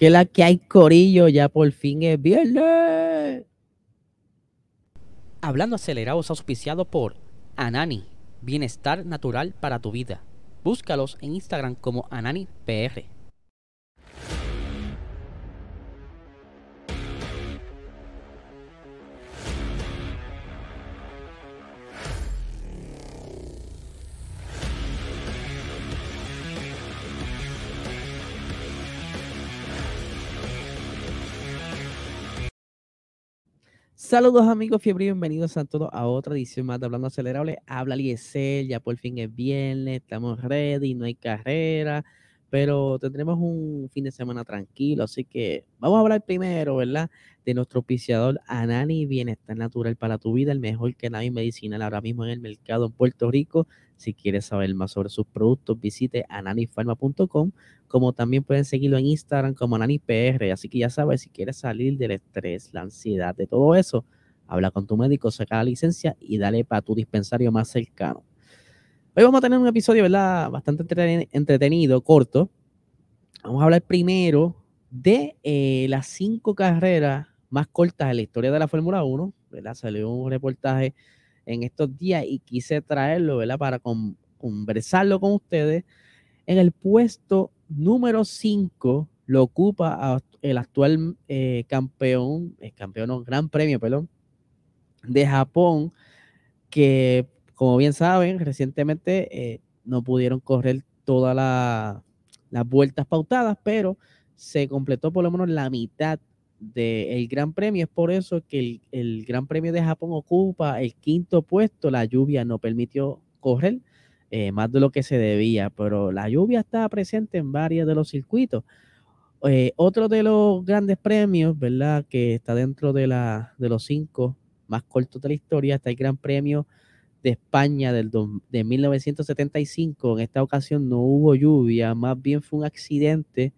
Que la que hay corillo, ya por fin es viernes. Hablando acelerado es auspiciado por Anani, bienestar natural para tu vida. Búscalos en Instagram como AnaniPR. Saludos amigos fiebre, bienvenidos a todos a otra edición más de Hablando Acelerable. Habla Liesel, ya por fin es viernes, estamos ready, no hay carrera, pero tendremos un fin de semana tranquilo, así que vamos a hablar primero, ¿verdad? De nuestro auspiciador Anani Bienestar Natural para tu vida, el mejor cannabis medicinal ahora mismo en el mercado en Puerto Rico. Si quieres saber más sobre sus productos, visite ananifarma.com, como también pueden seguirlo en Instagram como AnaniPR. Así que ya sabes, si quieres salir del estrés, la ansiedad, de todo eso, habla con tu médico, saca la licencia y dale para tu dispensario más cercano. Hoy vamos a tener un episodio, ¿verdad? Bastante entretenido, corto. Vamos a hablar primero de eh, las cinco carreras más cortas de la historia de la Fórmula 1, ¿verdad? Salió un reportaje en estos días y quise traerlo, ¿verdad? Para conversarlo con ustedes. En el puesto número 5 lo ocupa el actual eh, campeón, el campeón, gran premio, perdón, de Japón, que como bien saben, recientemente eh, no pudieron correr todas las vueltas pautadas, pero se completó por lo menos la mitad del Gran Premio. Es por eso que el, Gran Premio de Japón ocupa el quinto puesto. La lluvia no permitió correr eh, más de lo que se debía, pero la lluvia está presente en varios de los circuitos. Eh, otro de los grandes premios, ¿verdad? Que está dentro de, la, de los cinco más cortos de la historia, está el Gran Premio de España del de 1975. En esta ocasión no hubo lluvia, más bien fue un accidente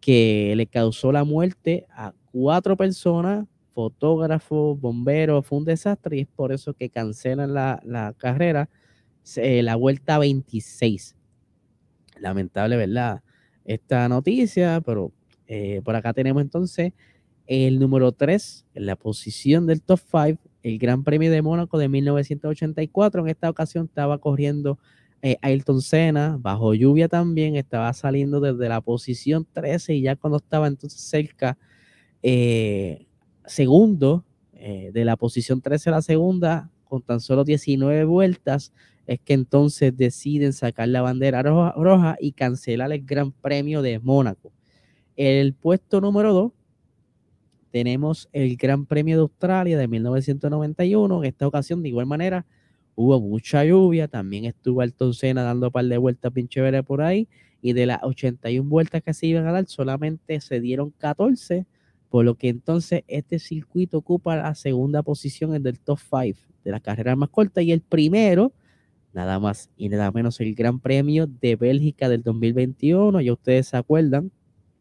que le causó la muerte a cuatro personas, fotógrafos, bomberos, fue un desastre y es por eso que cancelan la, carrera, la vuelta 26. Lamentable, ¿verdad? Esta noticia, pero eh, por acá tenemos entonces el número 3 en la posición del top 5, el Gran Premio de Mónaco de 1984. En esta ocasión estaba corriendo eh, Ayrton Senna, bajo lluvia también, estaba saliendo desde la posición 13 y ya cuando estaba entonces cerca eh, segundo, eh, de la posición 13 a la segunda, con tan solo 19 vueltas, es que entonces deciden sacar la bandera roja, y cancelar el Gran Premio de Mónaco. El puesto número 2 tenemos el Gran Premio de Australia de 1991. En esta ocasión, de igual manera, hubo mucha lluvia. También estuvo Ayrton Senna dando un par de vueltas bien chévere por ahí. Y de las 81 vueltas que se iban a dar, solamente se dieron 14 por lo que entonces este circuito ocupa la segunda posición en el top 5 de la carrera más corta y el primero, nada más y nada menos, el Gran Premio de Bélgica del 2021. Ya ustedes se acuerdan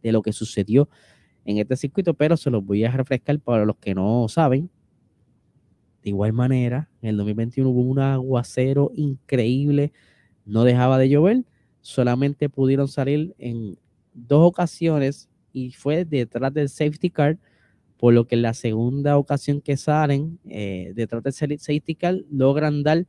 de lo que sucedió en este circuito, pero se los voy a refrescar para los que no saben. De igual manera, en el 2021 hubo un aguacero increíble, no dejaba de llover, solamente pudieron salir en dos ocasiones y fue detrás del safety car, por lo que en la segunda ocasión que salen eh, detrás del safety car logran dar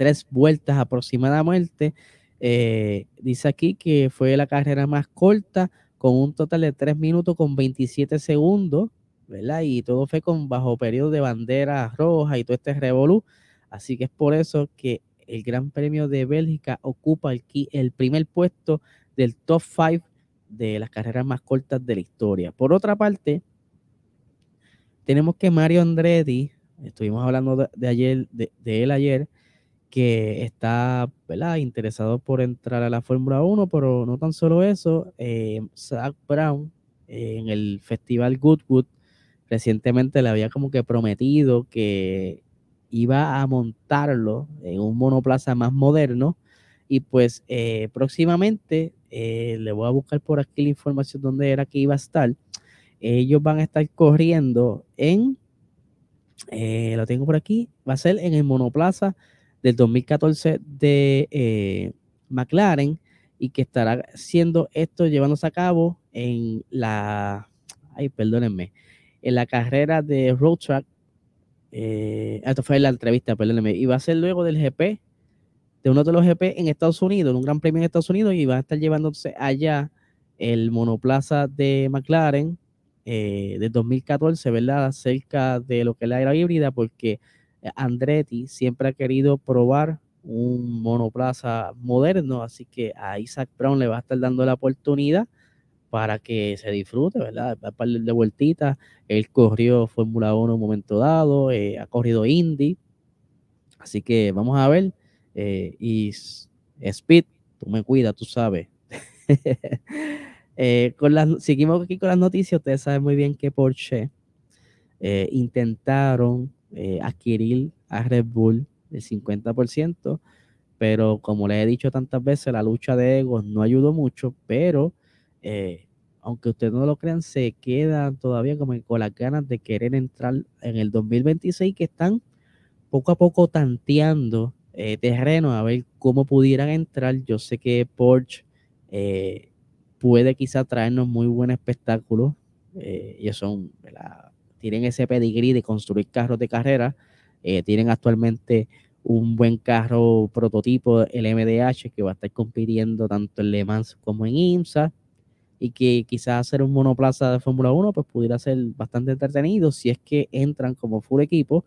tres vueltas aproximadamente. Eh, dice aquí que fue la carrera más corta con un total de 3 minutos con 27 segundos, ¿verdad? Y todo fue con bajo periodo de bandera roja y todo este revolú. Así que es por eso que el Gran Premio de Bélgica ocupa el, el primer puesto del top 5 de las carreras más cortas de la historia. Por otra parte, tenemos que Mario Andretti, estuvimos hablando de, ayer, de, él ayer, que está interesado por entrar a la Fórmula 1, pero no tan solo eso, eh, Zach Brown en el Festival Goodwood recientemente le había como que prometido que iba a montarlo en un monoplaza más moderno y pues eh, próximamente eh, le voy a buscar por aquí la información donde era que iba a estar. Ellos van a estar corriendo en, eh, lo tengo por aquí, va a ser en el monoplaza del 2014 de eh, McLaren, y que estará siendo esto llevándose a cabo en la, ay, perdónenme, en la carrera de Road Track. Eh, esto fue la entrevista, perdónenme, y va a ser luego del GP, de uno de los GP en Estados Unidos, en un gran premio en Estados Unidos, y va a estar llevándose allá el monoplaza de McLaren eh, de 2014, ¿verdad? Cerca de lo que es la era híbrida, porque Andretti siempre ha querido probar un monoplaza moderno, así que a Isaac Brown le va a estar dando la oportunidad para que se disfrute, ¿verdad? Va a par de vueltitas. Él corrió Fórmula 1 en un momento dado, eh, ha corrido Indy. Así que vamos a ver. Eh, y Speed, tú me cuidas, tú sabes. Eh, con las, seguimos aquí con las noticias. Ustedes saben muy bien que Porsche intentaron adquirir a Red Bull el 50%, pero como les he dicho tantas veces, la lucha de egos no ayudó mucho, pero eh, aunque ustedes no lo crean, se quedan todavía como con las ganas de querer entrar en el 2026, que están poco a poco tanteando eh, terreno a ver cómo pudieran entrar. Yo sé que Porsche eh, puede quizá traernos muy buen espectáculo. ellos son, tienen ese pedigrí de construir carros de carrera. tienen actualmente un buen carro prototipo, el MDH, que va a estar compitiendo tanto en Le Mans como en IMSA y que quizás hacer un monoplaza de Fórmula 1 pues pudiera ser bastante entretenido si es que entran como full equipo,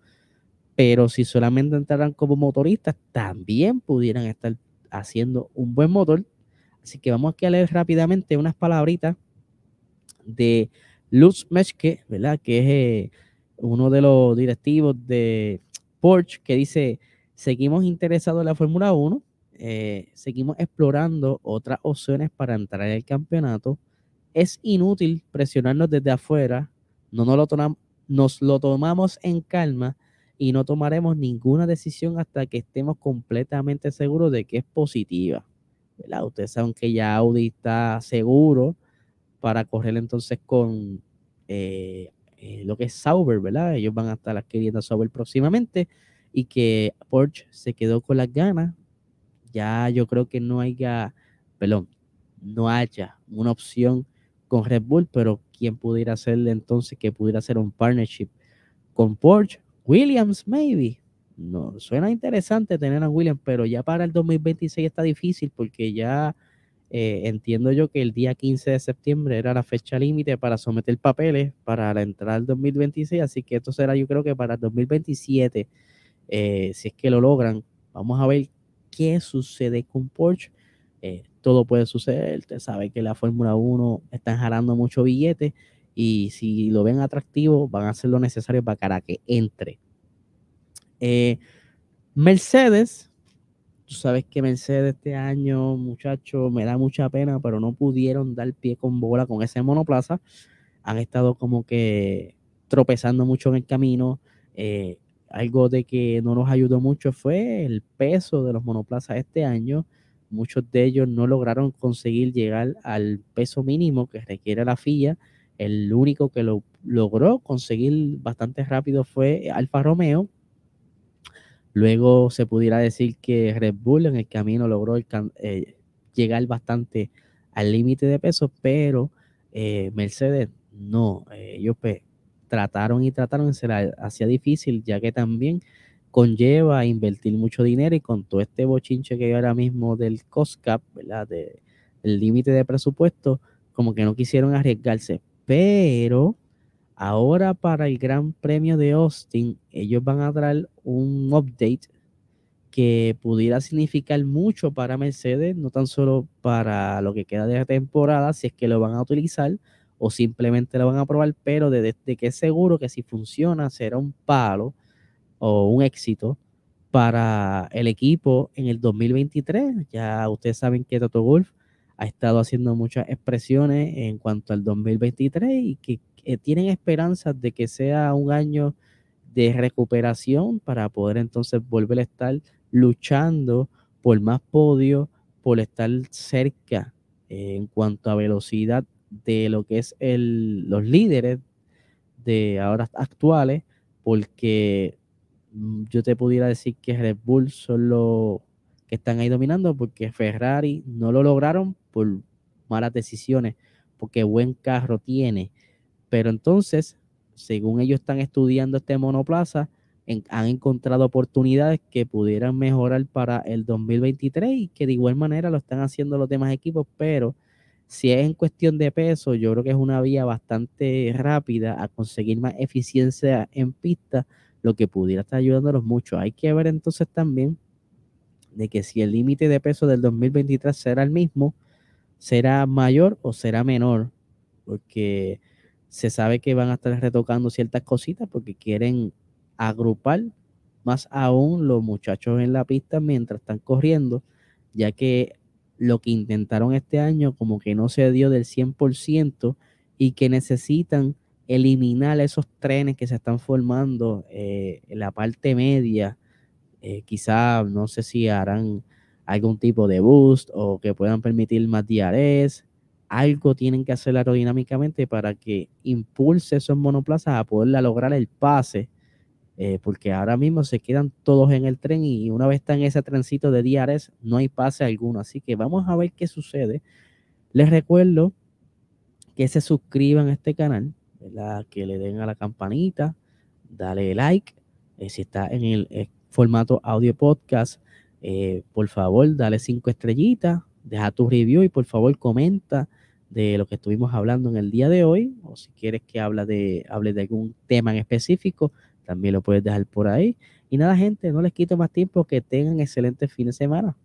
pero si solamente entraran como motoristas también pudieran estar haciendo un buen motor. Así que vamos a leer rápidamente unas palabritas de Lutz Meschke, ¿verdad? Que es eh, uno de los directivos de Porsche, que dice, seguimos interesados en la Fórmula 1, eh, seguimos explorando otras opciones para entrar en el campeonato. Es inútil presionarnos desde afuera, no nos lo, tomamos en calma y no tomaremos ninguna decisión hasta que estemos completamente seguros de que es positiva. Ustedes saben que ya Audi está seguro para correr entonces con eh, eh, lo que es Sauber, ¿verdad? Ellos van a estar adquiriendo Sauber próximamente y que Porsche se quedó con las ganas ya yo creo que no haya, perdón, no haya una opción con Red Bull, pero ¿quién pudiera hacerle entonces que pudiera hacer un partnership con Porsche? Williams, maybe. No, suena interesante tener a Williams, pero ya para el 2026 está difícil porque ya eh, entiendo yo que el día 15 de septiembre era la fecha límite para someter papeles para la entrada del 2026, así que esto será yo creo que para el 2027, eh, si es que lo logran. Vamos a ver qué sucede con Porsche. Eh, todo puede suceder. Usted sabe que la Fórmula 1 está jalando mucho billete y si lo ven atractivo, van a hacer lo necesario para que entre. Mercedes, tú sabes que Mercedes este año, muchachos, me da mucha pena, pero no pudieron dar pie con bola con ese monoplaza. Han estado como que tropezando mucho en el camino. Eh, algo de que no nos ayudó mucho fue el peso de los monoplazas este año. Muchos de ellos no lograron conseguir llegar al peso mínimo que requiere la FIA. El único que lo logró conseguir bastante rápido fue Alfa Romeo. Luego se pudiera decir que Red Bull en el camino logró eh, llegar bastante al límite de peso, pero eh, Mercedes no. Eh, ellos pues, trataron y trataron, se la hacía difícil, ya que también conlleva invertir mucho dinero y con todo este bochinche que hay ahora mismo del cost cap, ¿verdad? De, el límite de presupuesto, como que no quisieron arriesgarse. Pero ahora para el Gran Premio de Austin, ellos van a traer un update que pudiera significar mucho para Mercedes, no tan solo para lo que queda de temporada, si es que lo van a utilizar, o simplemente lo van a probar, pero de, que es seguro que si funciona será un palo o un éxito para el equipo en el 2023. Ya ustedes saben que Toto Wolf ha estado haciendo muchas expresiones en cuanto al 2023 y que, tienen esperanzas de que sea un año de recuperación para poder entonces volver a estar luchando por más podio, por estar cerca eh, en cuanto a velocidad de lo que es el, los líderes de ahora actuales, porque mm, yo te pudiera decir que Red Bull son los que están ahí dominando, porque Ferrari no lo lograron por malas decisiones, porque buen carro tiene. Pero entonces, según ellos están estudiando este monoplaza, han encontrado oportunidades que pudieran mejorar para el 2023 y que de igual manera lo están haciendo los demás equipos, pero si es en cuestión de peso, yo creo que es una vía bastante rápida a conseguir más eficiencia en pista, lo que pudiera estar ayudándolos mucho. Hay que ver entonces también de que si el límite de peso del 2023 será el mismo, será mayor o será menor, porque se sabe que van a estar retocando ciertas cositas porque quieren agrupar más aún los muchachos en la pista mientras están corriendo, ya que lo que intentaron este año como que no se dio del 100% y que necesitan eliminar esos trenes que se están formando eh, en la parte media. Eh, quizá, no sé si harán algún tipo de boost o que puedan permitir más diares. Algo tienen que hacer aerodinámicamente para que impulse esos monoplazas a poder lograr el pase eh, porque ahora mismo se quedan todos en el tren y una vez está en ese trencito de diarios no hay pase alguno. Así que vamos a ver qué sucede. Les recuerdo que se suscriban a este canal, que le den a la campanita, dale like. Eh, si está en el eh, formato audio podcast, por favor, dale cinco estrellitas, deja tu review y por favor comenta de lo que estuvimos hablando en el día de hoy, o si quieres que hable de, hable de algún tema en específico, también lo puedes dejar por ahí. Y nada, gente, no les quito más tiempo, que tengan excelente fin de semana.